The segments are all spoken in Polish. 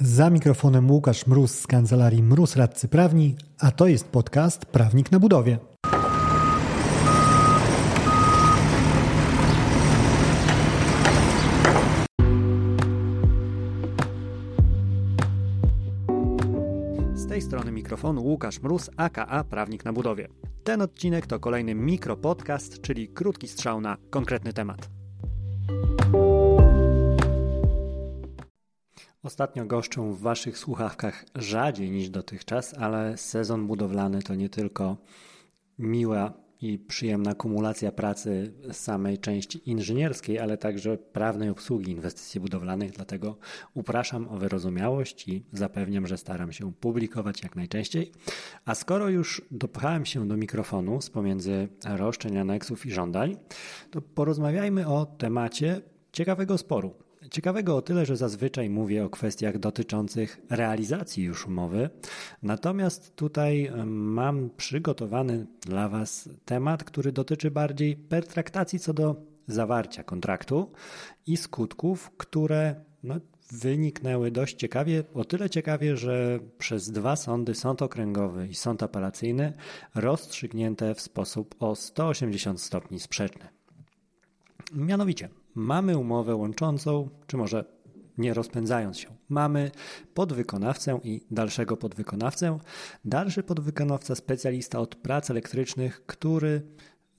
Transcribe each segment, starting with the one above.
Za mikrofonem Łukasz Mróz z kancelarii Mróz Radcy Prawni, a to jest podcast Prawnik na budowie. Z tej strony mikrofonu Łukasz Mróz, aka Prawnik na budowie. Ten odcinek to kolejny mikropodcast, czyli krótki strzał na konkretny temat. Ostatnio goszczą w Waszych słuchawkach rzadziej niż dotychczas, ale sezon budowlany to nie tylko miła i przyjemna kumulacja pracy samej części inżynierskiej, ale także prawnej obsługi inwestycji budowlanych. Dlatego upraszam o wyrozumiałość i zapewniam, że staram się publikować jak najczęściej. A skoro już dopchałem się do mikrofonu z pomiędzy roszczeń, aneksów i żądań, to porozmawiajmy o temacie ciekawego sporu Ciekawego o tyle, że zazwyczaj mówię o kwestiach dotyczących realizacji już umowy, natomiast tutaj mam przygotowany dla Was temat, który dotyczy bardziej pertraktacji co do zawarcia kontraktu i skutków, które no, wyniknęły dość ciekawie, o tyle ciekawie, że przez dwa sądy, sąd okręgowy i sąd apelacyjny, rozstrzygnięte w sposób o 180 stopni sprzeczny. Mianowicie, mamy umowę łączącą, czy może nie rozpędzając się, mamy podwykonawcę i dalszego podwykonawcę. Dalszy podwykonawca, specjalista od prac elektrycznych, który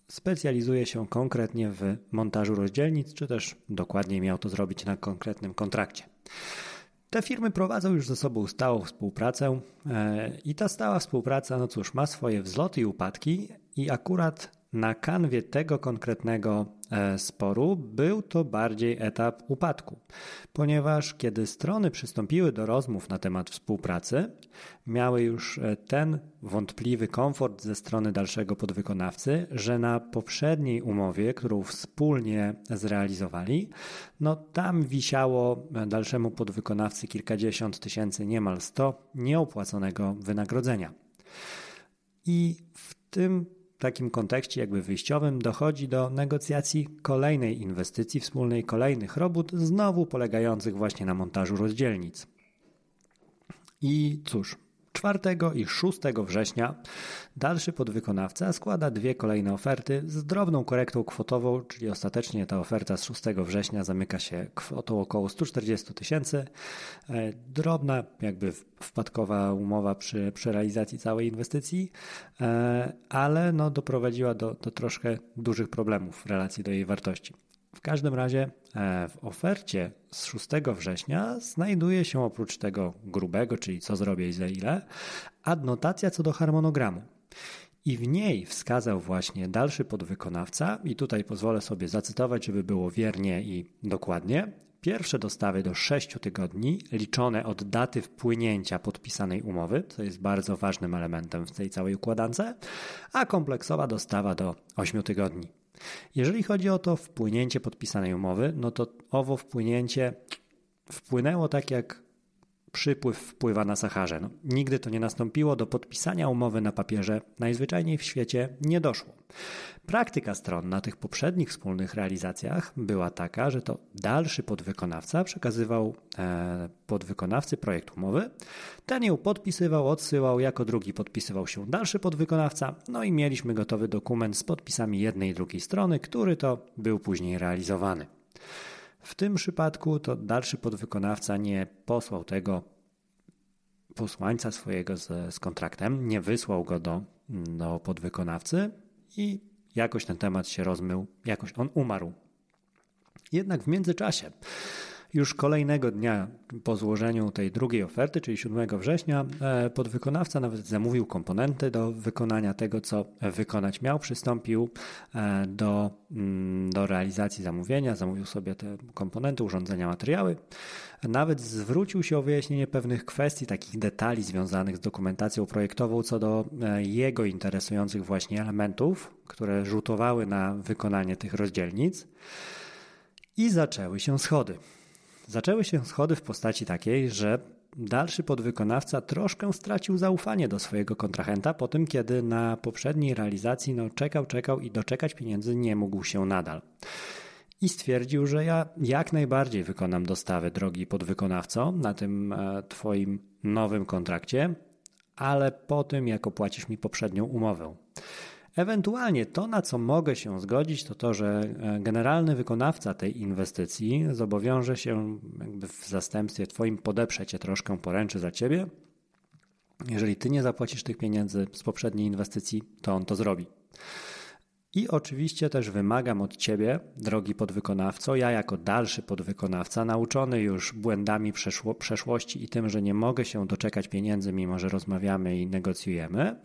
specjalizuje się konkretnie w montażu rozdzielnic, czy też dokładniej miał to zrobić na konkretnym kontrakcie. Te firmy prowadzą już ze sobą stałą współpracę e, i ta stała współpraca, no cóż, ma swoje wzloty i upadki i akurat na kanwie tego konkretnego e, sporu był to bardziej etap upadku, ponieważ kiedy strony przystąpiły do rozmów na temat współpracy, miały już e, ten wątpliwy komfort ze strony dalszego podwykonawcy, że na poprzedniej umowie, którą wspólnie zrealizowali, no tam wisiało dalszemu podwykonawcy kilkadziesiąt tysięcy, niemal sto nieopłaconego wynagrodzenia. I w tym takim kontekście jakby wyjściowym dochodzi do negocjacji kolejnej inwestycji wspólnej, kolejnych robót, znowu polegających właśnie na montażu rozdzielnic. I cóż, 4 i 6 września dalszy podwykonawca składa dwie kolejne oferty z drobną korektą kwotową, czyli ostatecznie ta oferta z 6 września zamyka się kwotą około 140 tysięcy. E, drobna, jakby wpadkowa umowa przy, przy realizacji całej inwestycji, e, ale no doprowadziła do, do troszkę dużych problemów w relacji do jej wartości. W każdym razie e, w ofercie z 6 września znajduje się oprócz tego grubego, czyli co zrobię i za ile, adnotacja co do harmonogramu. I w niej wskazał właśnie dalszy podwykonawca, i tutaj pozwolę sobie zacytować, żeby było wiernie i dokładnie. Pierwsze dostawy do 6 tygodni, liczone od daty wpłynięcia podpisanej umowy, co jest bardzo ważnym elementem w tej całej układance, a kompleksowa dostawa do 8 tygodni. Jeżeli chodzi o to wpłynięcie podpisanej umowy, no to owo wpłynięcie wpłynęło tak jak przypływ wpływa na Saharze. No, nigdy to nie nastąpiło, do podpisania umowy na papierze najzwyczajniej w świecie nie doszło. Praktyka stron na tych poprzednich wspólnych realizacjach była taka, że to dalszy podwykonawca przekazywał e, podwykonawcy projekt umowy, ten ją podpisywał, odsyłał, jako drugi podpisywał się dalszy podwykonawca, no i mieliśmy gotowy dokument z podpisami jednej i drugiej strony, który to był później realizowany. W tym przypadku to dalszy podwykonawca nie posłał tego posłańca swojego z, z kontraktem, nie wysłał go do, do podwykonawcy i jakoś ten temat się rozmył, jakoś on umarł. Jednak w międzyczasie już kolejnego dnia po złożeniu tej drugiej oferty, czyli 7 września, e, podwykonawca nawet zamówił komponenty do wykonania tego, co wykonać miał. Przystąpił e, do, mm, do realizacji zamówienia, zamówił sobie te komponenty, urządzenia, materiały. Nawet zwrócił się o wyjaśnienie pewnych kwestii, takich detali związanych z dokumentacją projektową co do e, jego interesujących właśnie elementów, które rzutowały na wykonanie tych rozdzielnic. I zaczęły się schody. Zaczęły się schody w postaci takiej, że dalszy podwykonawca troszkę stracił zaufanie do swojego kontrahenta po tym, kiedy na poprzedniej realizacji no, czekał, czekał i doczekać pieniędzy nie mógł się nadal. i stwierdził, że ja jak najbardziej wykonam dostawy drogi podwykonawco na tym e, Twoim nowym kontrakcie, ale po tym, jak opłacisz mi poprzednią umowę. Ewentualnie to, na co mogę się zgodzić, to to, że e, generalny wykonawca tej inwestycji zobowiąże się jakby w zastępstwie Twoim podeprzeć cię troszkę, poręczy za Ciebie. Jeżeli Ty nie zapłacisz tych pieniędzy z poprzedniej inwestycji, to on to zrobi. I oczywiście też wymagam od Ciebie, drogi podwykonawco, ja jako dalszy podwykonawca, nauczony już błędami przeszło, przeszłości i tym, że nie mogę się doczekać pieniędzy, mimo że rozmawiamy i negocjujemy,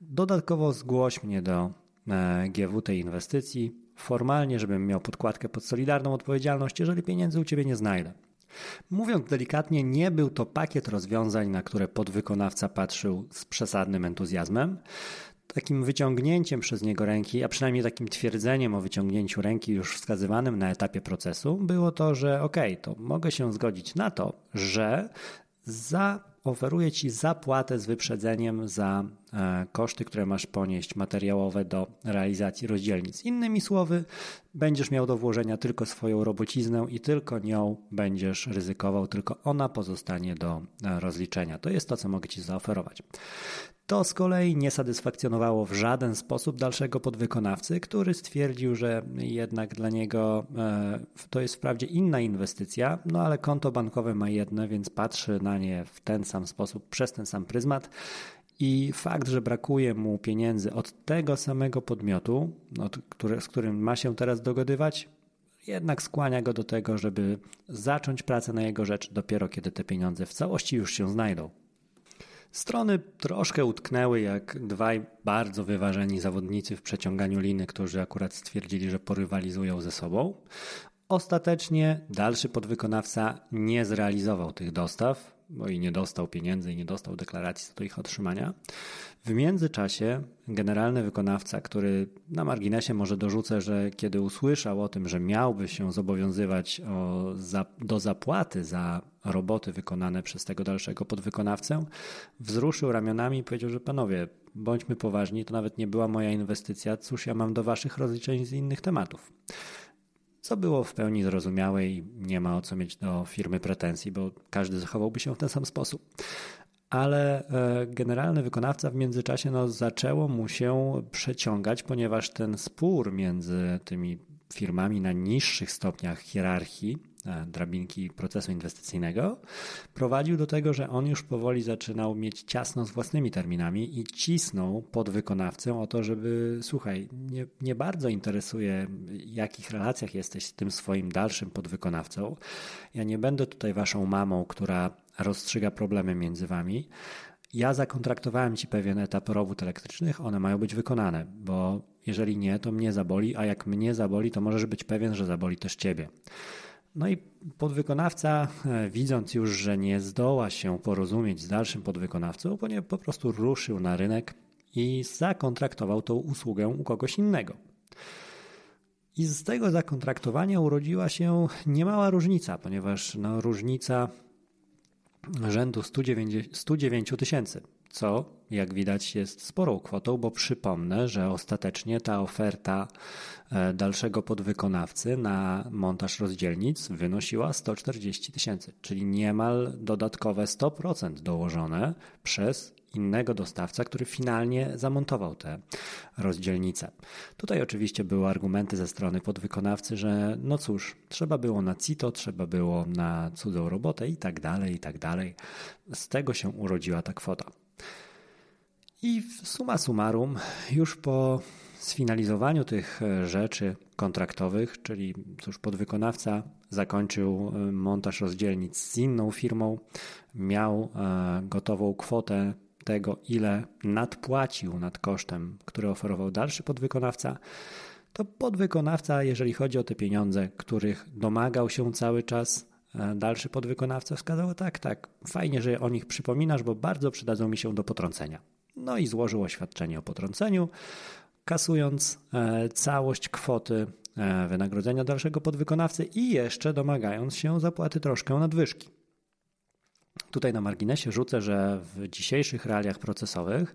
dodatkowo zgłoś mnie do e, GW tej inwestycji, formalnie, żebym miał podkładkę pod solidarną odpowiedzialność, jeżeli pieniędzy u Ciebie nie znajdę. Mówiąc delikatnie, nie był to pakiet rozwiązań, na które podwykonawca patrzył z przesadnym entuzjazmem takim wyciągnięciem przez niego ręki, a przynajmniej takim twierdzeniem o wyciągnięciu ręki już wskazywanym na etapie procesu, było to, że ok, to mogę się zgodzić na to, że zaoferuję Ci zapłatę z wyprzedzeniem za e, koszty, które masz ponieść materiałowe do realizacji rozdzielnic. Innymi słowy, będziesz miał do włożenia tylko swoją robociznę i tylko nią będziesz ryzykował, tylko ona pozostanie do e, rozliczenia. To jest to, co mogę Ci zaoferować. To z kolei nie satysfakcjonowało w żaden sposób dalszego podwykonawcy, który stwierdził, że jednak dla niego e, to jest wprawdzie inna inwestycja, no ale konto bankowe ma jedno, więc patrzy na nie w ten sam sposób, przez ten sam pryzmat. I fakt, że brakuje mu pieniędzy od tego samego podmiotu, od, który, z którym ma się teraz dogadywać, jednak skłania go do tego, żeby zacząć pracę na jego rzecz dopiero kiedy te pieniądze w całości już się znajdą. Strony troszkę utknęły jak dwaj bardzo wyważeni zawodnicy w przeciąganiu liny, którzy akurat stwierdzili, że porywalizują ze sobą. Ostatecznie dalszy podwykonawca nie zrealizował tych dostaw, bo i nie dostał pieniędzy i nie dostał deklaracji do ich otrzymania. W międzyczasie generalny wykonawca, który na marginesie może dorzucę, że kiedy usłyszał o tym, że miałby się zobowiązywać do zapłaty za roboty wykonane przez tego dalszego podwykonawcę, wzruszył ramionami i powiedział, że panowie, bądźmy poważni, to nawet nie była moja inwestycja, cóż ja mam do waszych rozliczeń z innych tematów. Co było w pełni zrozumiałe i nie ma o co mieć do firmy pretensji, bo każdy zachowałby się w ten sam sposób ale e, generalny wykonawca w międzyczasie no, zaczęło mu się przeciągać, ponieważ ten spór między tymi firmami na niższych stopniach hierarchii, drabinki procesu inwestycyjnego, prowadził do tego, że on już powoli zaczynał mieć ciasno z własnymi terminami i cisnął pod wykonawcę o to, żeby słuchaj, nie, nie bardzo interesuje, w jakich relacjach jesteś z tym swoim dalszym podwykonawcą. Ja nie będę tutaj waszą mamą, która rozstrzyga problemy między wami. Ja zakontraktowałem ci pewien etap robót elektrycznych, one mają być wykonane, bo jeżeli nie, to mnie zaboli, a jak mnie zaboli, to możesz być pewien, że zaboli też ciebie. No i podwykonawca, e, widząc już, że nie zdoła się porozumieć z dalszym podwykonawcą, po prostu ruszył na rynek i zakontraktował tą usługę u kogoś innego. I z tego zakontraktowania urodziła się niemała różnica, ponieważ no, różnica rzędu 109 tysięcy, co jak widać jest sporą kwotą, bo przypomnę, że ostatecznie ta oferta e, dalszego podwykonawcy na montaż rozdzielnic wynosiła 140 tysięcy, czyli niemal dodatkowe 100% dołożone przez innego dostawca, który finalnie zamontował te rozdzielnice. Tutaj oczywiście były argumenty ze strony podwykonawcy, że no cóż, trzeba było na CITO, trzeba było na cudzą robotę i tak dalej, i tak dalej. Z tego się urodziła ta kwota. I suma summarum, już po sfinalizowaniu tych rzeczy kontraktowych, czyli cóż, podwykonawca zakończył e, montaż rozdzielnic z inną firmą, miał e, gotową kwotę tego, ile nadpłacił nad kosztem, który oferował dalszy podwykonawca, to podwykonawca, jeżeli chodzi o te pieniądze, których domagał się cały czas e, dalszy podwykonawca, wskazał tak, tak, fajnie, że o nich przypominasz, bo bardzo przydadzą mi się do potrącenia. No i złożył oświadczenie o potrąceniu, kasując e, całość kwoty e, wynagrodzenia dalszego podwykonawcy i jeszcze domagając się zapłaty troszkę nadwyżki. Tutaj na marginesie rzucę, że w dzisiejszych realiach procesowych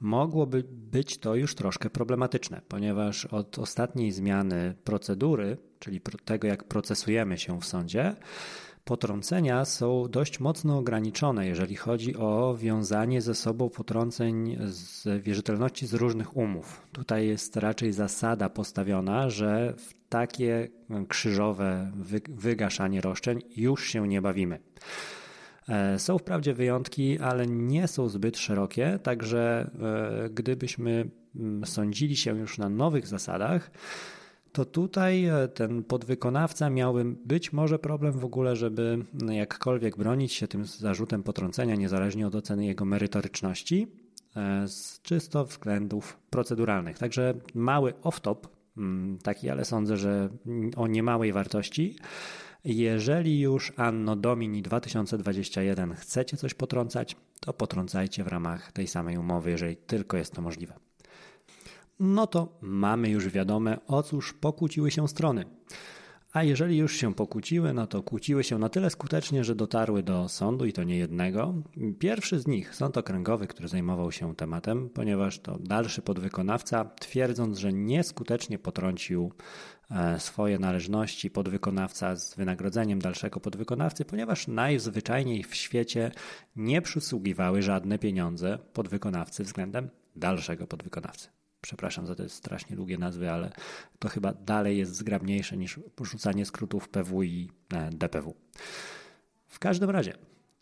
mogłoby być to już troszkę problematyczne, ponieważ od ostatniej zmiany procedury, czyli tego jak procesujemy się w sądzie, potrącenia są dość mocno ograniczone, jeżeli chodzi o wiązanie ze sobą potrąceń z wierzytelności z różnych umów. Tutaj jest raczej zasada postawiona, że w takie krzyżowe wygaszanie roszczeń już się nie bawimy. E, są wprawdzie wyjątki, ale nie są zbyt szerokie, także e, gdybyśmy mm, sądzili się już na nowych zasadach, to tutaj e, ten podwykonawca miałby być może problem w ogóle, żeby jakkolwiek bronić się tym zarzutem potrącenia, niezależnie od oceny jego merytoryczności, z czysto względów proceduralnych. Także mały off-top, mm, taki, ale sądzę, że o niemałej wartości. Jeżeli już Anno Domini 2021 chcecie coś potrącać, to potrącajcie w ramach tej samej umowy, jeżeli tylko jest to możliwe. No to mamy już wiadome, o cóż pokłóciły się strony. A jeżeli już się pokłóciły, no to kłóciły się na tyle skutecznie, że dotarły do sądu i to nie jednego. Pierwszy z nich, sąd okręgowy, który zajmował się tematem, ponieważ to dalszy podwykonawca, twierdząc, że nieskutecznie potrącił e, swoje należności podwykonawca z wynagrodzeniem dalszego podwykonawcy, ponieważ najzwyczajniej w świecie nie przysługiwały żadne pieniądze podwykonawcy względem dalszego podwykonawcy. Przepraszam za te strasznie długie nazwy, ale to chyba dalej jest zgrabniejsze niż porzucanie skrótów PW i e, DPW. W każdym razie,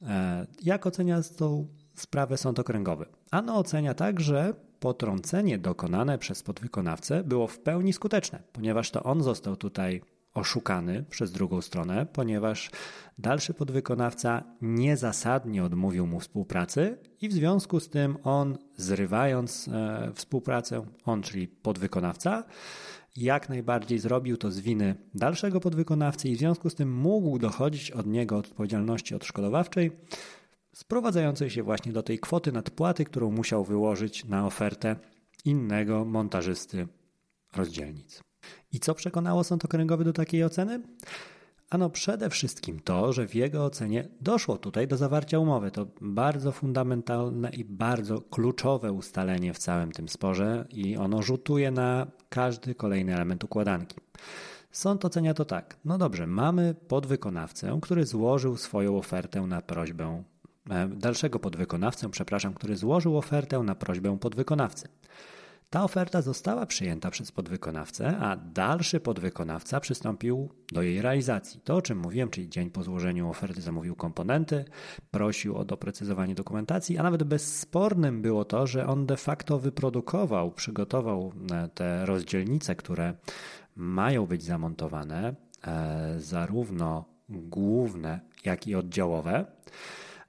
e, jak ocenia tą sprawę sąd okręgowy? Ano ocenia tak, że potrącenie dokonane przez podwykonawcę było w pełni skuteczne, ponieważ to on został tutaj oszukany przez drugą stronę, ponieważ dalszy podwykonawca niezasadnie odmówił mu współpracy i w związku z tym on, zrywając e, współpracę, on, czyli podwykonawca, jak najbardziej zrobił to z winy dalszego podwykonawcy i w związku z tym mógł dochodzić od niego odpowiedzialności odszkodowawczej, sprowadzającej się właśnie do tej kwoty nadpłaty, którą musiał wyłożyć na ofertę innego montażysty rozdzielnic. I co przekonało sąd okręgowy do takiej oceny? Ano przede wszystkim to, że w jego ocenie doszło tutaj do zawarcia umowy. To bardzo fundamentalne i bardzo kluczowe ustalenie w całym tym sporze i ono rzutuje na każdy kolejny element układanki. Sąd ocenia to tak. No dobrze, mamy podwykonawcę, który złożył swoją ofertę na prośbę e, dalszego podwykonawcę, przepraszam, który złożył ofertę na prośbę podwykonawcy. Ta oferta została przyjęta przez podwykonawcę, a dalszy podwykonawca przystąpił do jej realizacji. To, o czym mówiłem, czyli dzień po złożeniu oferty zamówił komponenty, prosił o doprecyzowanie dokumentacji, a nawet bezspornym było to, że on de facto wyprodukował, przygotował e, te rozdzielnice, które mają być zamontowane, e, zarówno główne, jak i oddziałowe,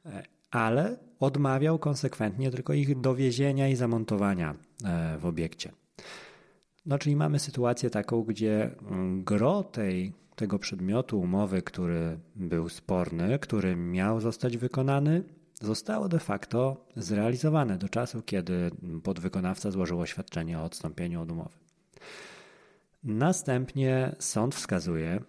e, ale odmawiał konsekwentnie tylko ich dowiezienia i zamontowania e, w obiekcie. No, czyli mamy sytuację taką, gdzie mm, gro tej, tego przedmiotu umowy, który był sporny, który miał zostać wykonany, zostało de facto zrealizowane do czasu, kiedy podwykonawca złożył oświadczenie o odstąpieniu od umowy. Następnie sąd wskazuje,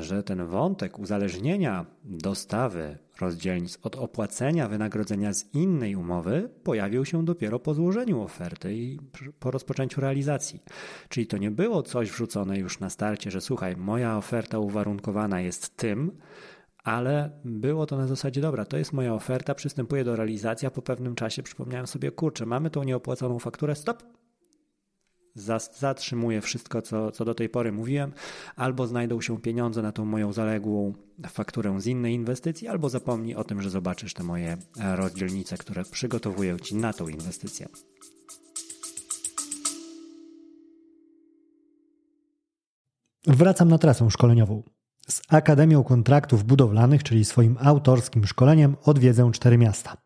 że ten wątek uzależnienia dostawy rozdzielnic od opłacenia wynagrodzenia z innej umowy pojawił się dopiero po złożeniu oferty i po rozpoczęciu realizacji. Czyli to nie było coś wrzucone już na starcie, że słuchaj, moja oferta uwarunkowana jest tym, ale było to na zasadzie, dobra, to jest moja oferta, przystępuję do realizacji, a po pewnym czasie przypomniałem sobie, kurczę, mamy tą nieopłaconą fakturę, stop, zatrzymuję wszystko, co, co do tej pory mówiłem, albo znajdą się pieniądze na tą moją zaległą fakturę z innej inwestycji, albo zapomnij o tym, że zobaczysz te moje e, rozdzielnice, które przygotowuję Ci na tą inwestycję. Wracam na trasę szkoleniową. Z Akademią Kontraktów Budowlanych, czyli swoim autorskim szkoleniem, odwiedzę cztery miasta.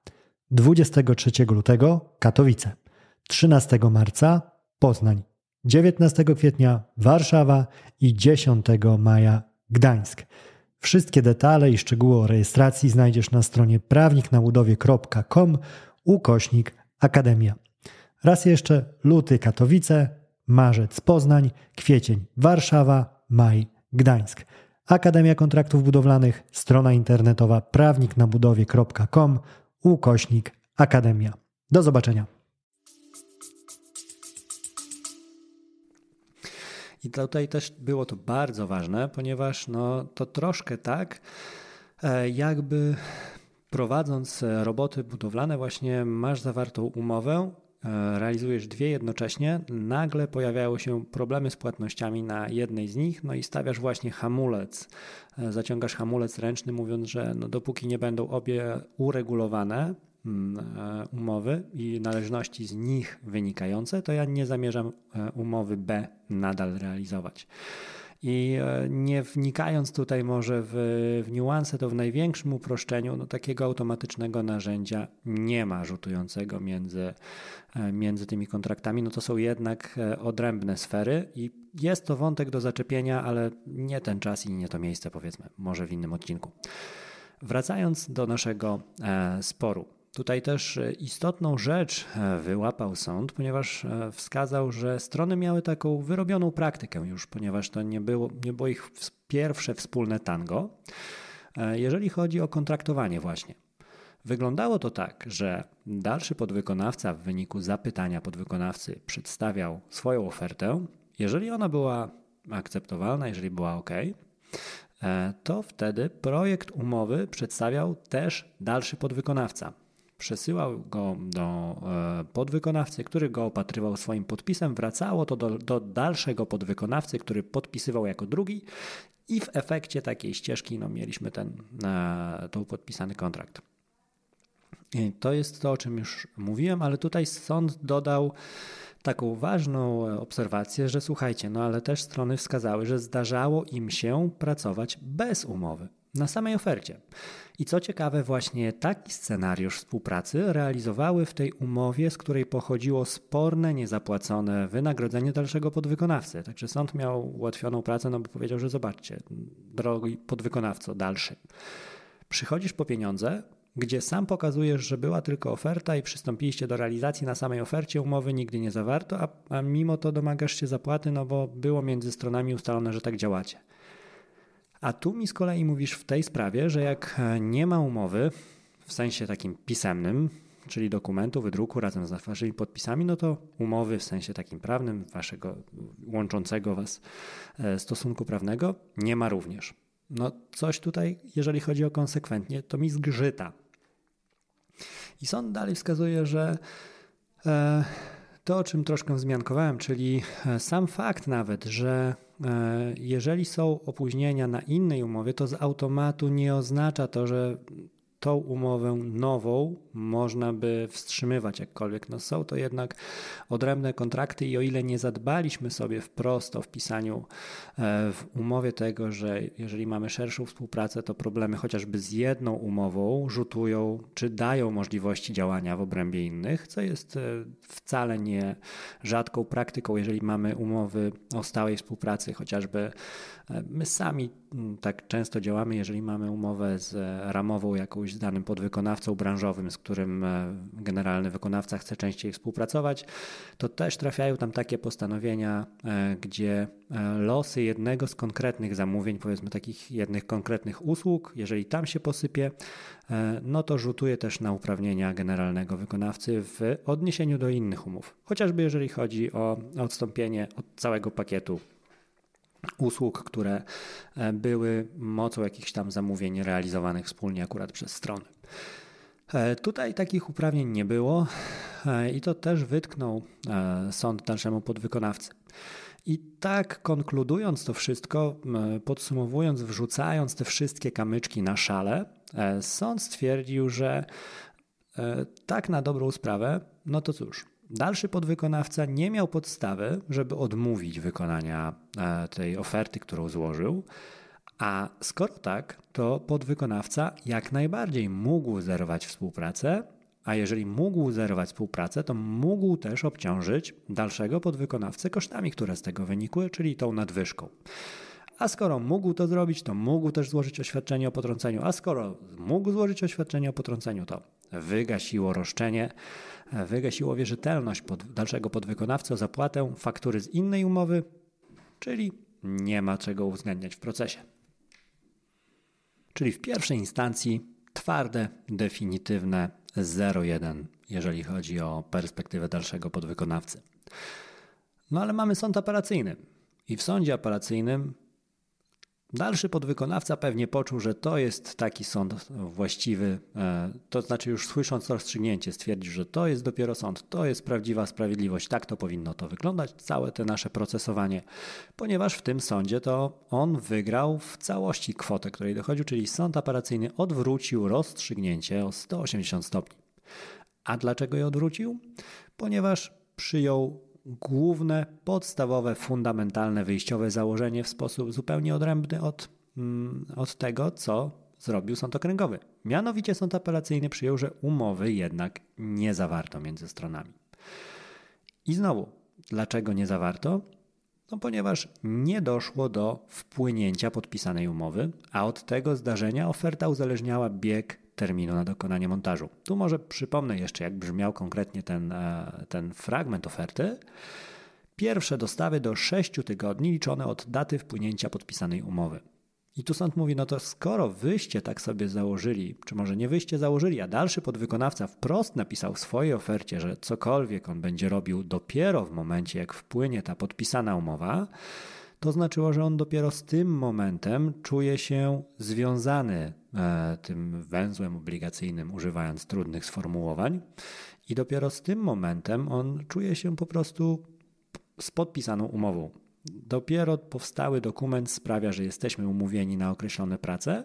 23 lutego Katowice, 13 marca Poznań, 19 kwietnia Warszawa i 10 maja Gdańsk. Wszystkie detale i szczegóły o rejestracji znajdziesz na stronie prawniknabudowie.com ukośnik Akademia. Raz jeszcze luty Katowice, marzec Poznań, kwiecień Warszawa, maj Gdańsk. Akademia Kontraktów Budowlanych, strona internetowa prawniknabudowie.com, ukośnik Akademia. Do zobaczenia. I tutaj też było to bardzo ważne, ponieważ no, to troszkę tak, e, jakby prowadząc roboty budowlane, właśnie masz zawartą umowę, e, realizujesz dwie jednocześnie, nagle pojawiają się problemy z płatnościami na jednej z nich, no i stawiasz właśnie hamulec. E, zaciągasz hamulec ręczny, mówiąc, że no dopóki nie będą obie uregulowane, e, umowy i należności z nich wynikające, to ja nie zamierzam e, umowy B nadal realizować. I e, nie wnikając tutaj może w, w niuanse, to w największym uproszczeniu no, takiego automatycznego narzędzia nie ma rzutującego między, między tymi kontraktami. No to są jednak odrębne sfery i jest to wątek do zaczepienia, ale nie ten czas i nie to miejsce, powiedzmy, może w innym odcinku. Wracając do naszego sporu. Tutaj też e, istotną rzecz e, wyłapał sąd, ponieważ e, wskazał, że strony miały taką wyrobioną praktykę już, ponieważ to nie było, nie było ich pierwsze wspólne tango, jeżeli chodzi o kontraktowanie właśnie. Wyglądało to tak, że dalszy podwykonawca w wyniku zapytania podwykonawcy przedstawiał swoją ofertę. Jeżeli ona była akceptowalna, jeżeli była ok, to wtedy projekt umowy przedstawiał też dalszy podwykonawca przesyłał go do e, podwykonawcy, który go opatrywał swoim podpisem, wracało to do, do dalszego podwykonawcy, który podpisywał jako drugi. I w efekcie takiej ścieżki no, mieliśmy ten, e, ten podpisany kontrakt. I to jest to, o czym już mówiłem, ale tutaj sąd dodał taką ważną obserwację, że słuchajcie, no ale też strony wskazały, że zdarzało im się pracować bez umowy na samej ofercie. I co ciekawe, właśnie taki scenariusz współpracy realizowały w tej umowie, z której pochodziło sporne, niezapłacone wynagrodzenie dalszego podwykonawcy. Także sąd miał ułatwioną pracę, no bo powiedział, że zobaczcie, drogi podwykonawco, dalszy. Przychodzisz po pieniądze, gdzie sam pokazujesz, że była tylko oferta i przystąpiliście do realizacji na samej ofercie, umowy nigdy nie zawarto, a, a mimo to domagasz się zapłaty, no bo było między stronami ustalone, że tak działacie. A tu mi z kolei mówisz w tej sprawie, że jak e, nie ma umowy w sensie takim pisemnym, czyli dokumentu, wydruku razem z waszymi podpisami, no to umowy w sensie takim prawnym, waszego łączącego was e, stosunku prawnego nie ma również. No coś tutaj, jeżeli chodzi o konsekwentnie, to mi zgrzyta. I sąd dalej wskazuje, że e, to, o czym troszkę wzmiankowałem, czyli sam fakt nawet, że E, jeżeli są opóźnienia na innej umowie, to z automatu nie oznacza to, że tą umowę nową można by wstrzymywać jakkolwiek. No są to jednak odrębne kontrakty i o ile nie zadbaliśmy sobie wprost o wpisaniu e, w umowie tego, że jeżeli mamy szerszą współpracę, to problemy chociażby z jedną umową rzutują czy dają możliwości działania w obrębie innych, co jest e, wcale nie rzadką praktyką, jeżeli mamy umowy o stałej współpracy, chociażby my sami tak często działamy, jeżeli mamy umowę z ramową jakąś z danym podwykonawcą branżowym, z którym e, generalny wykonawca chce częściej współpracować, to też trafiają tam takie postanowienia, e, gdzie e, losy jednego z konkretnych zamówień, powiedzmy takich jednych konkretnych usług, jeżeli tam się posypie, no to rzutuje też na uprawnienia generalnego wykonawcy w odniesieniu do innych umów. Chociażby jeżeli chodzi o odstąpienie od całego pakietu usług, które e, były mocą jakichś tam zamówień realizowanych wspólnie akurat przez strony. E, tutaj takich uprawnień nie było e, i to też wytknął sąd dalszemu podwykonawcy. I tak konkludując to wszystko, podsumowując, wrzucając te wszystkie kamyczki na szale, sąd stwierdził, że tak na dobrą sprawę, no to cóż, Dalszy podwykonawca nie miał podstawy, żeby odmówić wykonania e, tej oferty, którą złożył, a skoro tak, to podwykonawca jak najbardziej mógł zerwać współpracę, a jeżeli mógł zerwać współpracę, to mógł też obciążyć dalszego podwykonawcę kosztami, które z tego wynikły, czyli tą nadwyżką. A skoro mógł to zrobić, to mógł też złożyć oświadczenie o potrąceniu, a skoro mógł złożyć oświadczenie o potrąceniu, to wygasiło roszczenie, wygasiło wierzytelność pod, dalszego podwykonawcy o zapłatę faktury z innej umowy, czyli nie ma czego uwzględniać w procesie. Czyli w pierwszej instancji twarde, definitywne 0,1, jeżeli chodzi o perspektywę dalszego podwykonawcy. No ale mamy sąd apelacyjny. I w sądzie apelacyjnym Dalszy podwykonawca pewnie poczuł, że to jest taki sąd właściwy, e, to znaczy już słysząc rozstrzygnięcie stwierdził, że to jest dopiero sąd, to jest prawdziwa sprawiedliwość, tak to powinno to wyglądać, całe te nasze procesowanie, ponieważ w tym sądzie to on wygrał w całości kwotę, której dochodził, czyli sąd apelacyjny odwrócił rozstrzygnięcie o 180 stopni. A dlaczego je odwrócił? Ponieważ przyjął główne, podstawowe, fundamentalne, wyjściowe założenie w sposób zupełnie odrębny od, mm, od tego, co zrobił sąd okręgowy. Mianowicie sąd apelacyjny przyjął, że umowy jednak nie zawarto między stronami. I znowu, dlaczego nie zawarto? No ponieważ nie doszło do wpłynięcia podpisanej umowy, a od tego zdarzenia oferta uzależniała bieg terminu na dokonanie montażu. Tu może przypomnę jeszcze, jak brzmiał konkretnie ten, e, ten fragment oferty. Pierwsze dostawy do 6 tygodni liczone od daty wpłynięcia podpisanej umowy. I tu sąd mówi, no to skoro wyście tak sobie założyli, czy może nie wyście założyli, a dalszy podwykonawca wprost napisał w swojej ofercie, że cokolwiek on będzie robił dopiero w momencie, jak wpłynie ta podpisana umowa, to znaczyło, że on dopiero z tym momentem czuje się związany e, tym węzłem obligacyjnym, używając trudnych sformułowań, i dopiero z tym momentem on czuje się po prostu z podpisaną umową. Dopiero powstały dokument sprawia, że jesteśmy umówieni na określone prace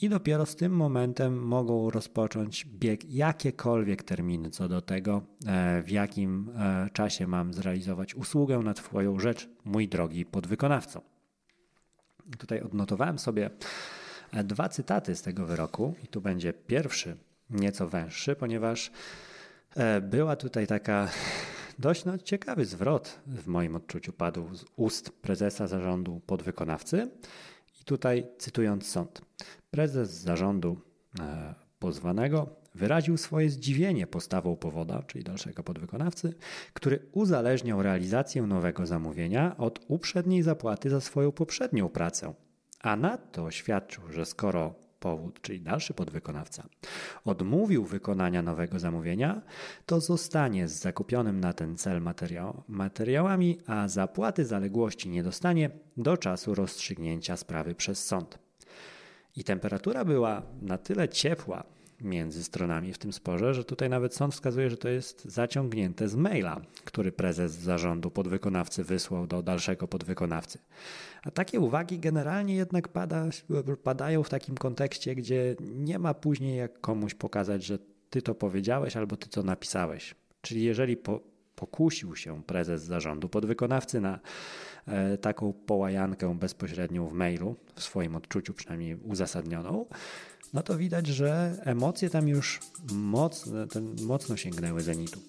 i dopiero z tym momentem mogą rozpocząć bieg jakiekolwiek terminy co do tego, e, w jakim e, czasie mam zrealizować usługę na Twoją rzecz, mój drogi podwykonawco. Tutaj odnotowałem sobie e, dwa cytaty z tego wyroku, i tu będzie pierwszy, nieco węższy, ponieważ była tutaj taka dość no, ciekawy zwrot w moim odczuciu padł z ust prezesa zarządu podwykonawcy. Tutaj cytując sąd. Prezes zarządu e, pozwanego wyraził swoje zdziwienie postawą powoda, czyli dalszego podwykonawcy, który uzależniał realizację nowego zamówienia od uprzedniej zapłaty za swoją poprzednią pracę. A nadto oświadczył, że skoro powód, czyli dalszy podwykonawca, odmówił wykonania nowego zamówienia, to zostanie z zakupionym na ten cel materiał, materiałami, a zapłaty zaległości nie dostanie do czasu rozstrzygnięcia sprawy przez sąd. I temperatura była na tyle ciepła między stronami w tym sporze, że tutaj nawet sąd wskazuje, że to jest zaciągnięte z maila, który prezes zarządu podwykonawcy wysłał do dalszego podwykonawcy. A takie uwagi generalnie jednak pada, padają w takim kontekście, gdzie nie ma później jak komuś pokazać, że ty to powiedziałeś albo ty to napisałeś. Czyli jeżeli po, pokusił się prezes zarządu podwykonawcy na e, taką połajankę bezpośrednią w mailu, w swoim odczuciu przynajmniej uzasadnioną, no to widać, że emocje tam już mocno, ten, mocno sięgnęły zenitu.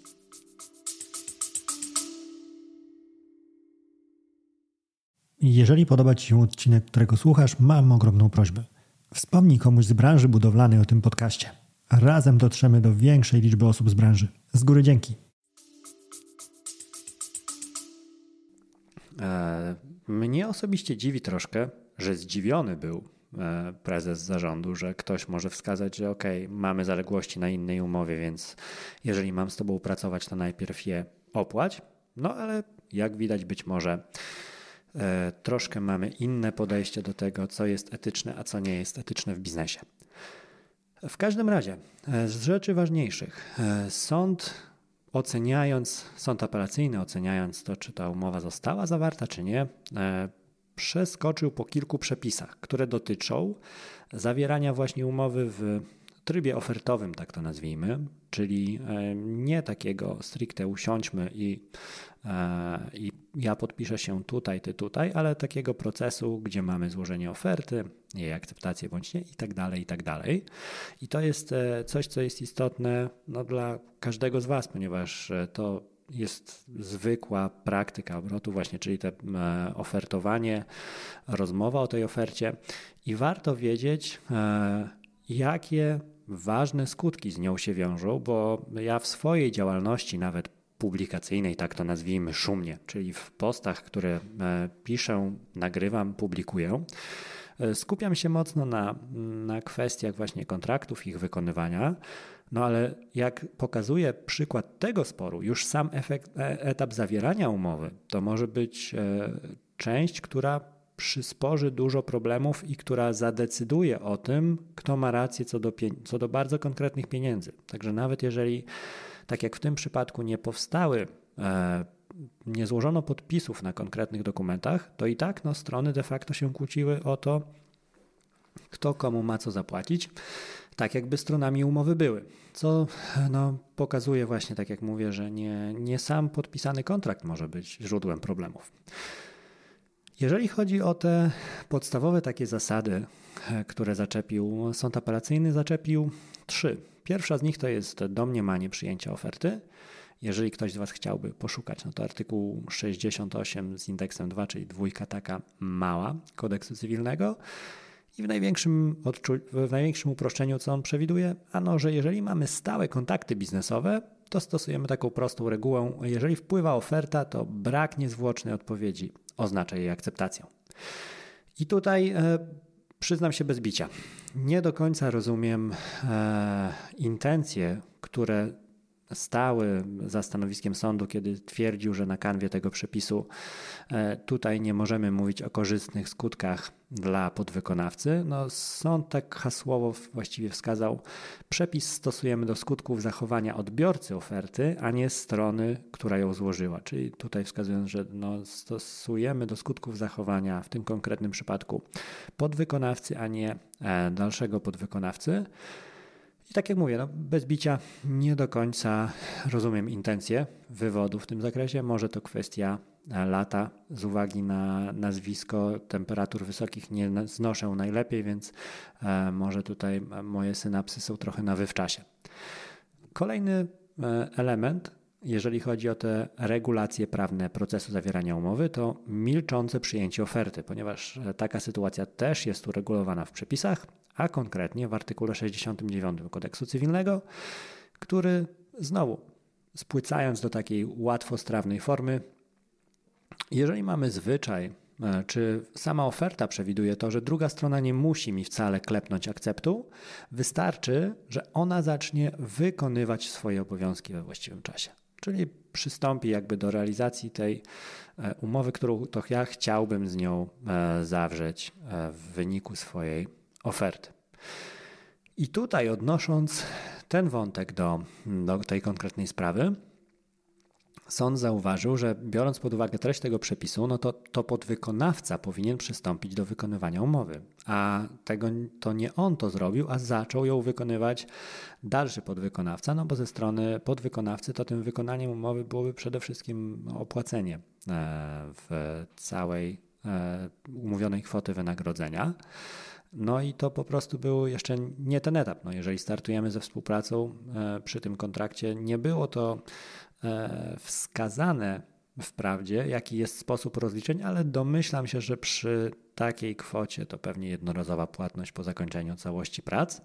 Jeżeli podoba Ci się odcinek, którego słuchasz, mam ogromną prośbę. Wspomnij komuś z branży budowlanej o tym podcaście. Razem dotrzemy do większej liczby osób z branży. Z góry dzięki. E, mnie osobiście dziwi troszkę, że zdziwiony był prezes zarządu, że ktoś może wskazać, że ok, mamy zaległości na innej umowie, więc jeżeli mam z tobą pracować, to najpierw je opłać. No ale jak widać, być może e, troszkę mamy inne podejście do tego, co jest etyczne, a co nie jest etyczne w biznesie. W każdym razie, z rzeczy ważniejszych, sąd oceniając, sąd apelacyjny oceniając to, czy ta umowa została zawarta, czy nie, e, przeskoczył po kilku przepisach, które dotyczą zawierania właśnie umowy w trybie ofertowym, tak to nazwijmy, czyli e, nie takiego stricte usiądźmy i, e, i ja podpiszę się tutaj, ty tutaj, ale takiego procesu, gdzie mamy złożenie oferty, jej akceptację bądź nie i tak dalej, i tak dalej. I to jest e, coś, co jest istotne no, dla każdego z Was, ponieważ to jest zwykła praktyka obrotu, właśnie, czyli te ofertowanie, rozmowa o tej ofercie i warto wiedzieć, jakie ważne skutki z nią się wiążą, bo ja w swojej działalności, nawet publikacyjnej, tak to nazwijmy szumnie, czyli w postach, które e, piszę, nagrywam, publikuję, Skupiam się mocno na, na kwestiach właśnie kontraktów, ich wykonywania, no ale jak pokazuje przykład tego sporu, już sam efekt, etap zawierania umowy to może być część, która przysporzy dużo problemów i która zadecyduje o tym, kto ma rację co do, co do bardzo konkretnych pieniędzy. Także nawet jeżeli, tak jak w tym przypadku, nie powstały, e, nie złożono podpisów na konkretnych dokumentach, to i tak no, strony de facto się kłóciły o to, kto komu ma co zapłacić, tak jakby stronami umowy były. Co no, pokazuje właśnie, tak jak mówię, że nie, nie sam podpisany kontrakt może być źródłem problemów. Jeżeli chodzi o te podstawowe takie zasady, e, które zaczepił sąd apelacyjny, zaczepił trzy. Pierwsza z nich to jest domniemanie przyjęcia oferty. Jeżeli ktoś z Was chciałby poszukać, no to artykuł 68 z indeksem 2, czyli dwójka taka mała kodeksu cywilnego. I w największym, w największym uproszczeniu, co on przewiduje, ano, że jeżeli mamy stałe kontakty biznesowe, to stosujemy taką prostą regułę. Jeżeli wpływa oferta, to brak niezwłocznej odpowiedzi oznacza jej akceptację. I tutaj e, przyznam się bez bicia. Nie do końca rozumiem e, intencje, które stały za stanowiskiem sądu, kiedy twierdził, że na kanwie tego przepisu e, tutaj nie możemy mówić o korzystnych skutkach dla podwykonawcy. No, sąd tak hasłowo właściwie wskazał, przepis stosujemy do skutków zachowania odbiorcy oferty, a nie strony, która ją złożyła. Czyli tutaj wskazując, że no, stosujemy do skutków zachowania w tym konkretnym przypadku podwykonawcy, a nie e, dalszego podwykonawcy. I tak jak mówię, no, bez bicia nie do końca rozumiem intencje wywodu w tym zakresie. Może to kwestia e, lata z uwagi na nazwisko, temperatur wysokich nie znoszę najlepiej, więc e, może tutaj moje synapsy są trochę na wywczasie. Kolejny e, element, jeżeli chodzi o te regulacje prawne procesu zawierania umowy, to milczące przyjęcie oferty, ponieważ taka sytuacja też jest uregulowana w przepisach, a konkretnie w artykule 69 kodeksu cywilnego, który znowu spłycając do takiej łatwostrawnej formy, jeżeli mamy zwyczaj, e, czy sama oferta przewiduje to, że druga strona nie musi mi wcale klepnąć akceptu, wystarczy, że ona zacznie wykonywać swoje obowiązki we właściwym czasie. Czyli przystąpi jakby do realizacji tej e, umowy, którą to ja chciałbym z nią e, zawrzeć w wyniku swojej oferty. I tutaj odnosząc ten wątek do, do tej konkretnej sprawy, sąd zauważył, że biorąc pod uwagę treść tego przepisu, no to, to podwykonawca powinien przystąpić do wykonywania umowy, a tego to nie on to zrobił, a zaczął ją wykonywać dalszy podwykonawca, no bo ze strony podwykonawcy to tym wykonaniem umowy byłoby przede wszystkim opłacenie e, w całej umówionej kwoty wynagrodzenia. No i to po prostu był jeszcze nie ten etap. No jeżeli startujemy ze współpracą e, przy tym kontrakcie, nie było to e, wskazane wprawdzie, jaki jest sposób rozliczeń, ale domyślam się, że przy takiej kwocie to pewnie jednorazowa płatność po zakończeniu całości prac.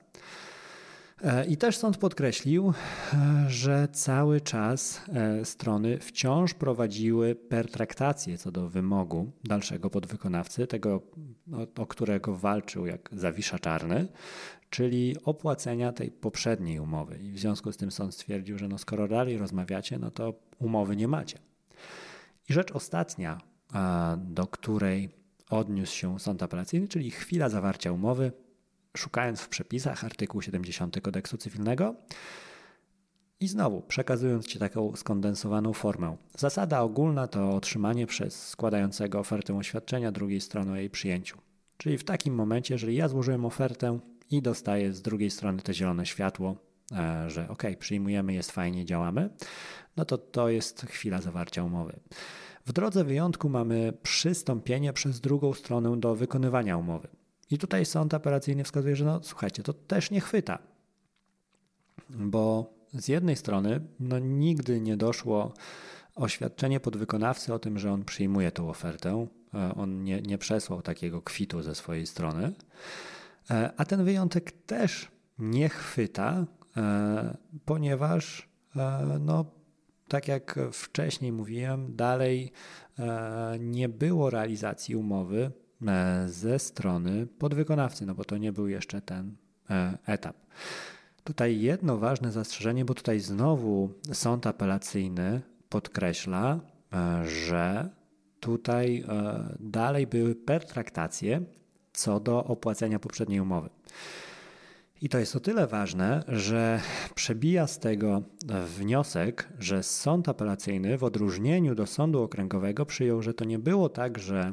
E, I też sąd podkreślił, e, że cały czas e, strony wciąż prowadziły pertraktację co do wymogu dalszego podwykonawcy, tego o którego walczył jak zawisza czarny, czyli opłacenia tej poprzedniej umowy. I w związku z tym sąd stwierdził, że no skoro dalej rozmawiacie, no to umowy nie macie. I rzecz ostatnia, do której odniósł się sąd apelacyjny, czyli chwila zawarcia umowy, szukając w przepisach artykuł 70 kodeksu cywilnego i znowu przekazując Ci taką skondensowaną formę. Zasada ogólna to otrzymanie przez składającego ofertę oświadczenia drugiej strony o jej przyjęciu. Czyli w takim momencie, jeżeli ja złożyłem ofertę i dostaję z drugiej strony te zielone światło, e, że ok, przyjmujemy, jest fajnie, działamy, no to to jest chwila zawarcia umowy. W drodze wyjątku mamy przystąpienie przez drugą stronę do wykonywania umowy. I tutaj sąd apelacyjny wskazuje, że no słuchajcie, to też nie chwyta. Bo z jednej strony no, nigdy nie doszło oświadczenie podwykonawcy o tym, że on przyjmuje tą ofertę. E, on nie, nie przesłał takiego kwitu ze swojej strony. E, a ten wyjątek też nie chwyta, e, ponieważ no, tak jak wcześniej mówiłem, dalej nie było realizacji umowy ze strony podwykonawcy, no bo to nie był jeszcze ten etap. Tutaj jedno ważne zastrzeżenie, bo tutaj znowu sąd apelacyjny podkreśla, że tutaj dalej były pertraktacje co do opłacenia poprzedniej umowy. I to jest o tyle ważne, że przebija z tego wniosek, że sąd apelacyjny w odróżnieniu do sądu okręgowego przyjął, że to nie było tak, że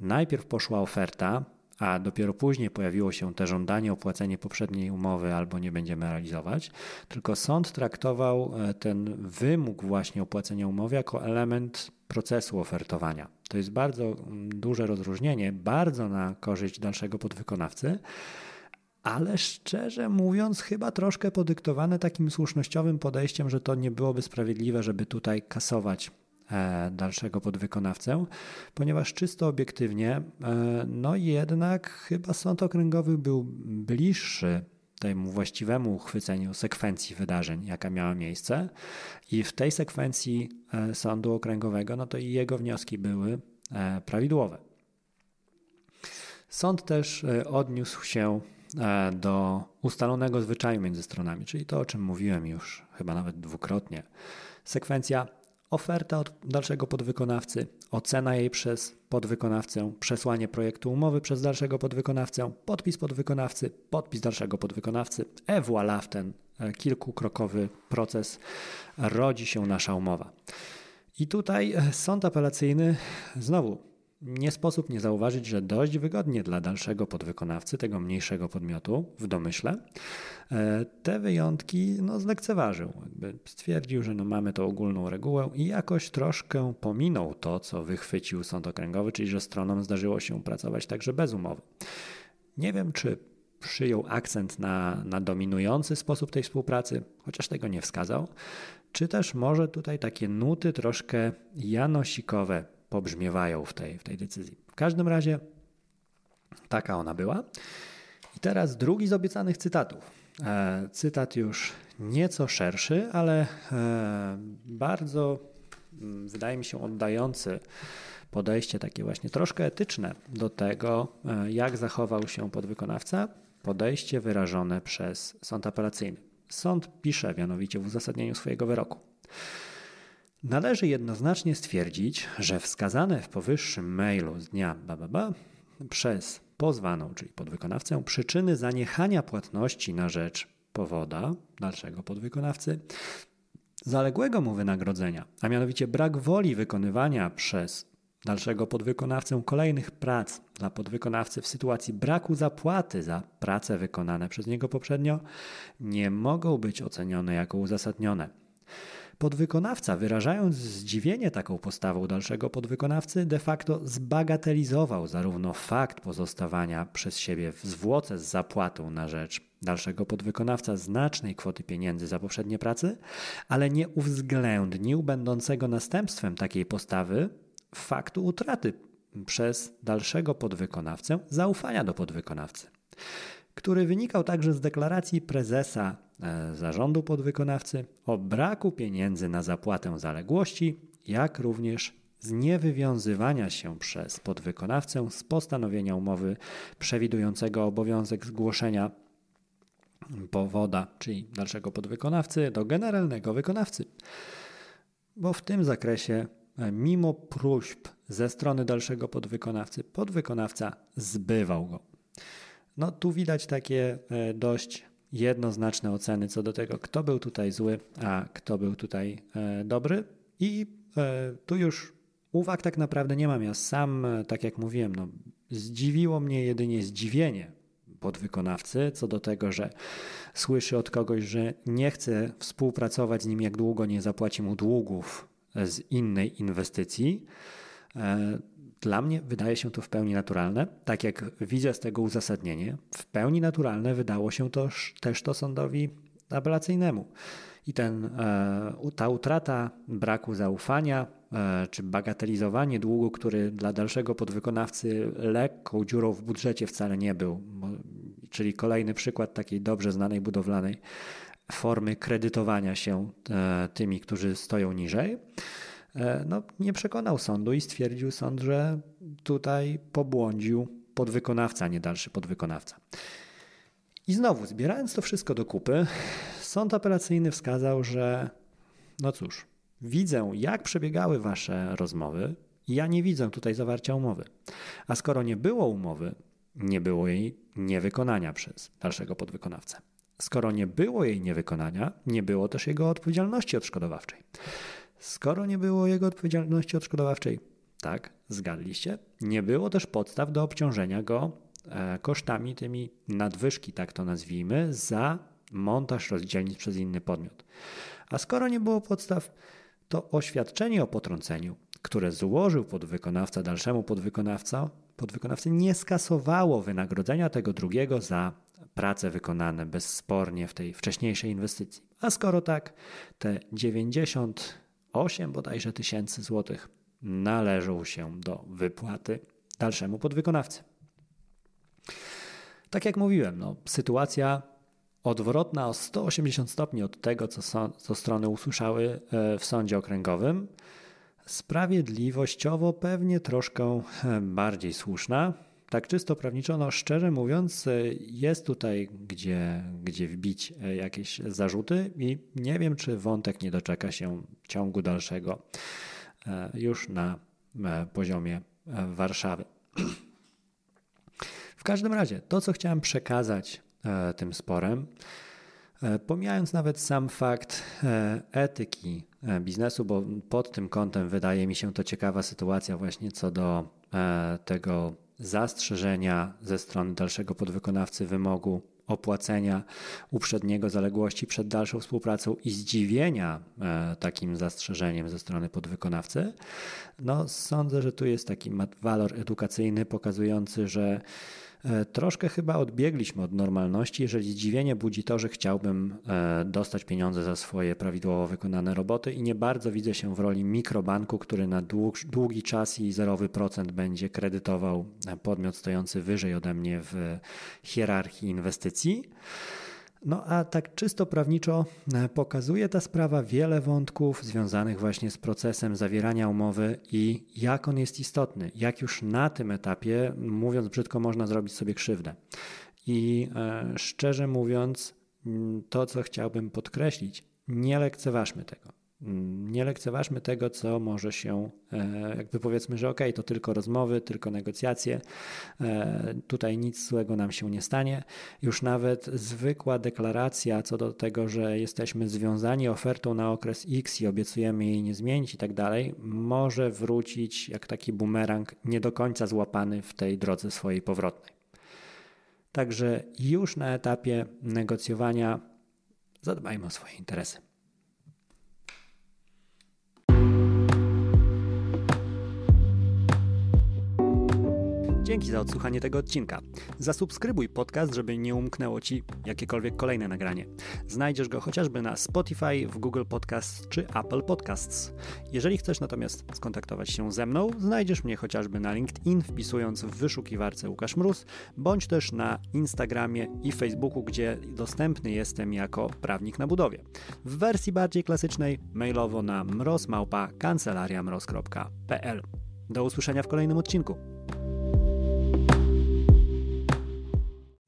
najpierw poszła oferta, a dopiero później pojawiło się te żądanie opłacenia poprzedniej umowy albo nie będziemy realizować, tylko sąd traktował e, ten wymóg właśnie opłacenia umowy jako element procesu ofertowania. To jest bardzo mm, duże rozróżnienie, bardzo na korzyść dalszego podwykonawcy, ale szczerze mówiąc, chyba troszkę podyktowane takim słusznościowym podejściem, że to nie byłoby sprawiedliwe, żeby tutaj kasować e, dalszego podwykonawcę, ponieważ czysto obiektywnie, e, no jednak chyba sąd okręgowy był bliższy temu właściwemu uchwyceniu sekwencji wydarzeń, jaka miała miejsce. I w tej sekwencji e, sądu okręgowego, no to i jego wnioski były prawidłowe. Sąd też odniósł się do ustalonego zwyczaju między stronami, czyli to, o czym mówiłem już chyba nawet dwukrotnie. Sekwencja oferta od dalszego podwykonawcy, ocena jej przez podwykonawcę, przesłanie projektu umowy przez dalszego podwykonawcę, podpis podwykonawcy, podpis dalszego podwykonawcy. E voilà, w ten e, kilkukrokowy proces rodzi się nasza umowa. I tutaj e, sąd apelacyjny znowu nie sposób nie zauważyć, że dość wygodnie dla dalszego podwykonawcy, tego mniejszego podmiotu w domyśle, e, te wyjątki no, zlekceważył. Jakby stwierdził, że no, mamy tą ogólną regułę i jakoś troszkę pominął to, co wychwycił sąd okręgowy, czyli że stronom zdarzyło się pracować także bez umowy. Nie wiem, czy przyjął akcent na, na dominujący sposób tej współpracy, chociaż tego nie wskazał, czy też może tutaj takie nuty troszkę janosikowe pobrzmiewają w tej, w tej decyzji. W każdym razie taka ona była. I teraz drugi z obiecanych cytatów. E, cytat już nieco szerszy, ale e, bardzo mm, wydaje mi się oddający podejście takie właśnie troszkę etyczne do tego, e, jak zachował się podwykonawca, podejście wyrażone przez sąd apelacyjny. Sąd pisze mianowicie w uzasadnieniu swojego wyroku. Należy jednoznacznie stwierdzić, że wskazane w powyższym mailu z dnia bababa przez pozwaną, czyli podwykonawcę, przyczyny zaniechania płatności na rzecz powoda, dalszego podwykonawcy, zaległego mu wynagrodzenia, a mianowicie brak woli wykonywania przez dalszego podwykonawcę kolejnych prac dla podwykonawcy w sytuacji braku zapłaty za prace wykonane przez niego poprzednio, nie mogą być ocenione jako uzasadnione. Podwykonawca, wyrażając zdziwienie taką postawą dalszego podwykonawcy, de facto zbagatelizował zarówno fakt pozostawania przez siebie w zwłoce z zapłatą na rzecz dalszego podwykonawca znacznej kwoty pieniędzy za poprzednie pracy, ale nie uwzględnił będącego następstwem takiej postawy faktu utraty przez dalszego podwykonawcę zaufania do podwykonawcy który wynikał także z deklaracji prezesa e, zarządu podwykonawcy o braku pieniędzy na zapłatę zaległości, jak również z niewywiązywania się przez podwykonawcę z postanowienia umowy przewidującego obowiązek zgłoszenia powoda, czyli dalszego podwykonawcy, do generalnego wykonawcy. Bo w tym zakresie, e, mimo próśb ze strony dalszego podwykonawcy, podwykonawca zbywał go. No tu widać takie e, dość jednoznaczne oceny co do tego, kto był tutaj zły, a kto był tutaj e, dobry. I e, tu już uwag tak naprawdę nie mam. Ja sam, tak jak mówiłem, no, zdziwiło mnie jedynie zdziwienie podwykonawcy co do tego, że słyszy od kogoś, że nie chce współpracować z nim, jak długo nie zapłaci mu długów z innej inwestycji. Dla mnie wydaje się to w pełni naturalne, tak jak widzę z tego uzasadnienie. W pełni naturalne wydało się to też to sądowi apelacyjnemu. I ten, e, ta utrata braku zaufania, e, czy bagatelizowanie długu, który dla dalszego podwykonawcy lekką dziurą w budżecie wcale nie był, czyli kolejny przykład takiej dobrze znanej budowlanej formy kredytowania się e, tymi, którzy stoją niżej no, nie przekonał sądu i stwierdził sąd, że tutaj pobłądził podwykonawca, a nie dalszy podwykonawca. I znowu, zbierając to wszystko do kupy, sąd apelacyjny wskazał, że no cóż, widzę, jak przebiegały wasze rozmowy, ja nie widzę tutaj zawarcia umowy. A skoro nie było umowy, nie było jej niewykonania przez dalszego podwykonawcę. Skoro nie było jej niewykonania, nie było też jego odpowiedzialności odszkodowawczej. Skoro nie było jego odpowiedzialności odszkodowawczej, tak, zgadliście, nie było też podstaw do obciążenia go e, kosztami tymi nadwyżki, tak to nazwijmy, za montaż rozdzielnic przez inny podmiot. A skoro nie było podstaw, to oświadczenie o potrąceniu, które złożył podwykonawca dalszemu podwykonawca, podwykonawcy nie skasowało wynagrodzenia tego drugiego za prace wykonane bezspornie w tej wcześniejszej inwestycji. A skoro tak, te 98 bodajże tysięcy złotych należą się do wypłaty dalszemu podwykonawcy. Tak jak mówiłem, no, sytuacja odwrotna o 180 stopni od tego, co, co strony usłyszały e, w sądzie okręgowym. Sprawiedliwościowo pewnie troszkę e, bardziej słuszna. Tak czysto prawniczo, no szczerze mówiąc, e, jest tutaj gdzie, gdzie wbić jakieś zarzuty i nie wiem, czy wątek nie doczeka się ciągu dalszego już na poziomie Warszawy. W każdym razie, to co chciałem przekazać E, tym sporem. E, pomijając nawet sam fakt e, etyki biznesu, bo pod tym kątem wydaje mi się to ciekawa sytuacja właśnie co do tego zastrzeżenia ze strony dalszego podwykonawcy wymogu opłacenia uprzedniego zaległości przed dalszą współpracą i zdziwienia takim zastrzeżeniem ze strony podwykonawcy, no sądzę, że tu jest taki walor edukacyjny pokazujący, że E, troszkę chyba odbiegliśmy od normalności, jeżeli zdziwienie budzi to, że chciałbym e, dostać pieniądze za swoje prawidłowo wykonane roboty i nie bardzo widzę się w roli mikrobanku, który na długi czas i zerowy procent będzie kredytował podmiot stojący wyżej ode mnie w hierarchii inwestycji. No a tak czysto prawniczo e, pokazuje ta sprawa wiele wątków związanych właśnie z procesem zawierania umowy i jak on jest istotny, jak już na tym etapie, mówiąc brzydko, można zrobić sobie krzywdę. I e, szczerze mówiąc, to co chciałbym podkreślić, nie lekceważmy tego. Nie lekceważmy tego, co może się, e, jakby powiedzmy, że ok, to tylko rozmowy, tylko negocjacje, e, tutaj nic złego nam się nie stanie. Już nawet zwykła deklaracja co do tego, że jesteśmy związani ofertą na okres X i obiecujemy jej nie zmienić i tak dalej, może wrócić jak taki bumerang nie do końca złapany w tej drodze swojej powrotnej. Także już na etapie negocjowania zadbajmy o swoje interesy. Dzięki za odsłuchanie tego odcinka. Zasubskrybuj podcast, żeby nie umknęło Ci jakiekolwiek kolejne nagranie. Znajdziesz go chociażby na Spotify, w Google Podcasts czy Apple Podcasts. Jeżeli chcesz natomiast skontaktować się ze mną, znajdziesz mnie chociażby na LinkedIn, wpisując w wyszukiwarce Łukasz Mróz, bądź też na Instagramie i Facebooku, gdzie dostępny jestem jako prawnik na budowie. W wersji bardziej klasycznej mailowo na mrozmałpa kancelariamroz.pl. Do usłyszenia w kolejnym odcinku.